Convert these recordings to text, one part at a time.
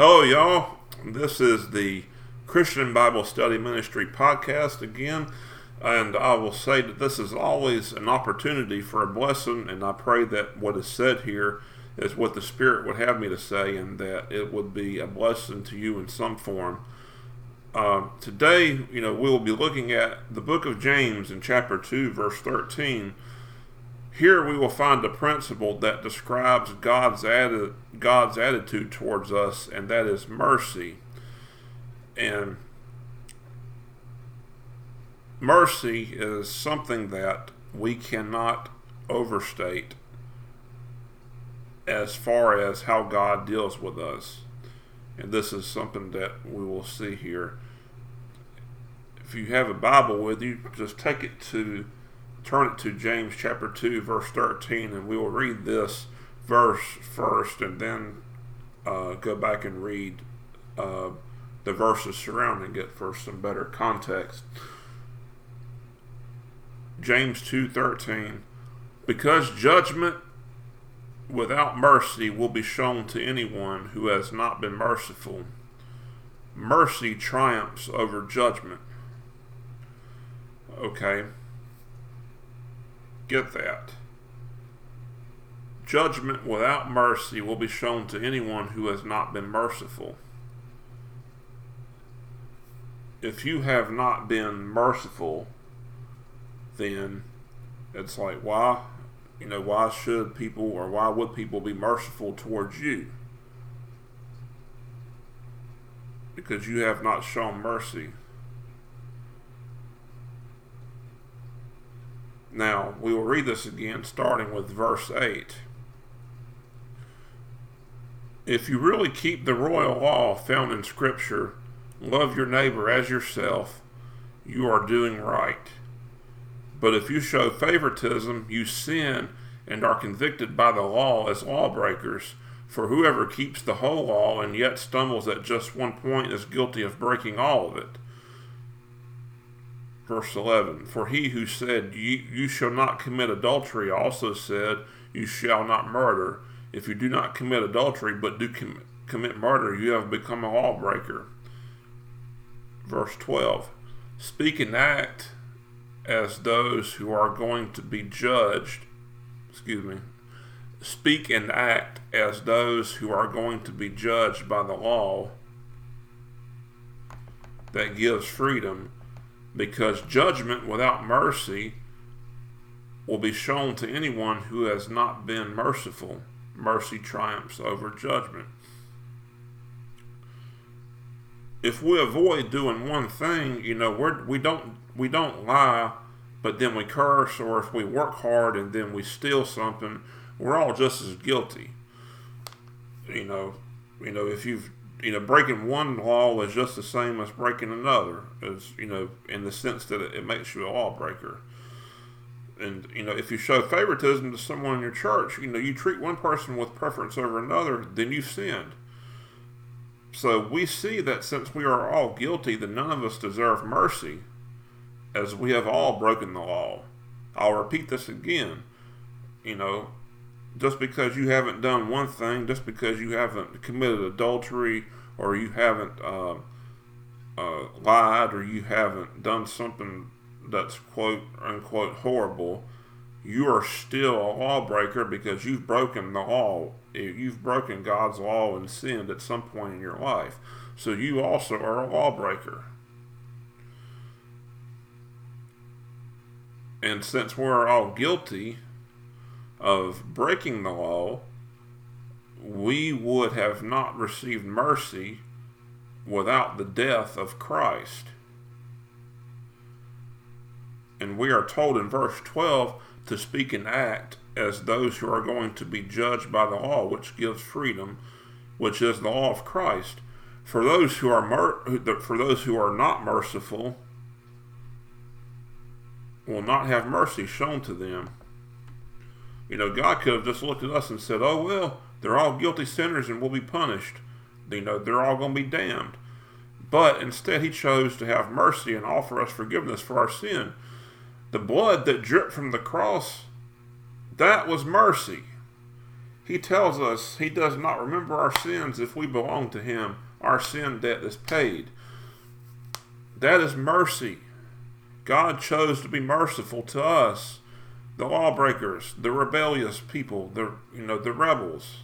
Hello, y'all. This is the Christian Bible Study Ministry podcast again. And I will say that this is always an opportunity for a blessing. And I pray that what is said here is what the Spirit would have me to say and that it would be a blessing to you in some form. Uh, today, you know, we will be looking at the book of James in chapter 2, verse 13 here we will find a principle that describes God's, atti- God's attitude towards us, and that is mercy. And mercy is something that we cannot overstate as far as how God deals with us. And this is something that we will see here. If you have a Bible with you, just take it to turn it to James chapter 2, verse 13, and we will read this verse first and then uh, go back and read uh, the verses surrounding it for some better context. James 2:13 Because judgment without mercy will be shown to anyone who has not been merciful. Mercy triumphs over judgment. Okay. Get that. Judgment without mercy will be shown to anyone who has not been merciful. If you have not been merciful, then it's like, why? You know, why should people or why would people be merciful towards you? Because you have not shown mercy. Now, we will read this again, starting with verse 8. If you really keep the royal law found in Scripture, love your neighbor as yourself, you are doing right. But if you show favoritism, you sin and are convicted by the law as lawbreakers. For whoever keeps the whole law and yet stumbles at just one point is guilty of breaking all of it. Verse 11 For he who said, You shall not commit adultery, also said, You shall not murder. If you do not commit adultery, but do com- commit murder, you have become a lawbreaker. Verse 12 Speak and act as those who are going to be judged. Excuse me. Speak and act as those who are going to be judged by the law that gives freedom because judgment without mercy will be shown to anyone who has not been merciful. Mercy triumphs over judgment. If we avoid doing one thing, you know, we're, we don't we don't lie, but then we curse, or if we work hard and then we steal something, we're all just as guilty. You know, you know, if you've you know, breaking one law is just the same as breaking another, as you know, in the sense that it, makes you a lawbreaker. And you know, if you show favoritism to someone in your church, you know, you treat one person with preference over another, then you've sinned. So we see that since we are all guilty, that none of us deserve mercy, as we have all broken the law. I'll repeat this again. You know, just because you haven't done one thing, just because you haven't committed adultery or you haven't uh, uh, lied or you haven't done something that's quote unquote horrible, you are still a lawbreaker because you've broken the law. You've broken God's law and sinned at some point in your life. So you also are a lawbreaker. And since we're all guilty, of breaking the law, we would have not received mercy without the death of Christ. And we are told in verse 12 to speak and act as those who are going to be judged by the law, which gives freedom, which is the law of Christ. For those who are mer- for those who are not merciful, will not have mercy shown to them. You know, God could have just looked at us and said, oh, well, they're all guilty sinners and we'll be punished. You know, they're all going to be damned. But instead, He chose to have mercy and offer us forgiveness for our sin. The blood that dripped from the cross, that was mercy. He tells us he does not remember our sins if we belong to him. Our sin debt is paid. That is mercy. God chose to be merciful to us, the lawbreakers, the rebellious people, the you know the rebels.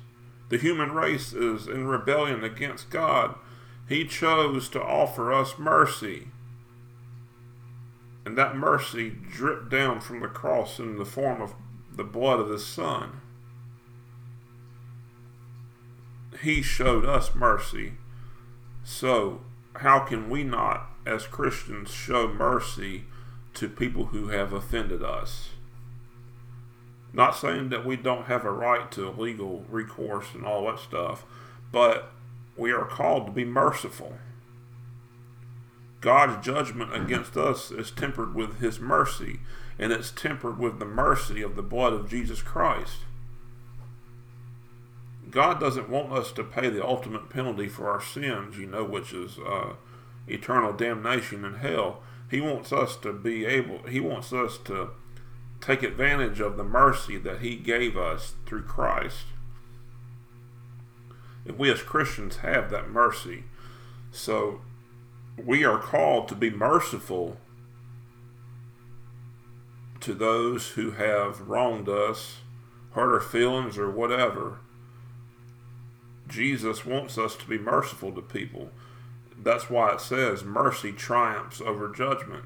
The human race is in rebellion against God. He chose to offer us mercy. And that mercy dripped down from the cross in the form of the blood of his son. He showed us mercy. So, how can we not, as Christians, show mercy to people who have offended us? Not saying that we don't have a right to legal recourse and all that stuff, but we are called to be merciful. God's judgment against us is tempered with his mercy, and it's tempered with the mercy of the blood of Jesus Christ. God doesn't want us to pay the ultimate penalty for our sins, you know, which is uh, eternal damnation in hell. He wants us to be able, he wants us to take advantage of the mercy that he gave us through Christ. And we as Christians have that mercy. So we are called to be merciful to those who have wronged us, hurt our feelings, or whatever. Jesus wants us to be merciful to people. That's why it says mercy triumphs over judgment.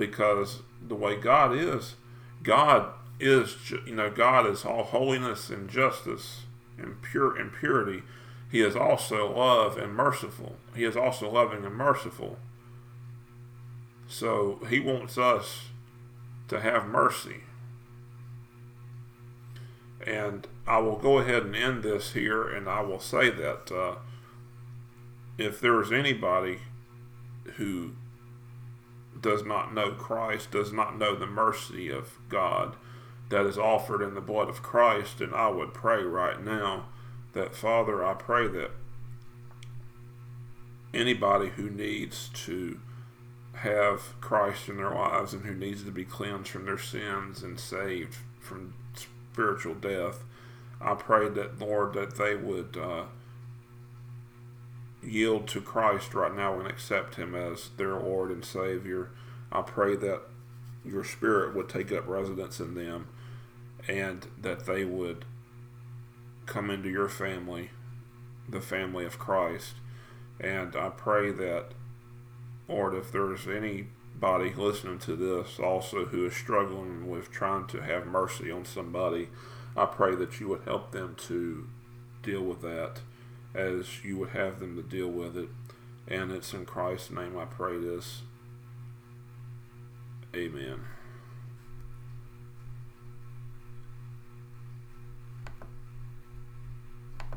Because the way God is, God is, you know, God is all holiness and justice and pure and purity. He is also love and merciful. He is also loving and merciful. So he wants us to have mercy. And I will go ahead and end this here, and I will say that uh, if there is anybody who does not know Christ, does not know the mercy of God that is offered in the blood of Christ, and I would pray right now that, Father, I pray that anybody who needs to have Christ in their lives and who needs to be cleansed from their sins and saved from spiritual death, I pray that, Lord, that they would uh, yield to Christ right now and accept Him as their Lord and Savior. I pray that your Spirit would take up residence in them and that they would come into your family, the family of Christ. And I pray that, Lord, if there's anybody listening to this also who is struggling with trying to have mercy on somebody, I pray that you would help them to deal with that as you would have them to deal with it. And it's in Christ's name I pray this. Amen.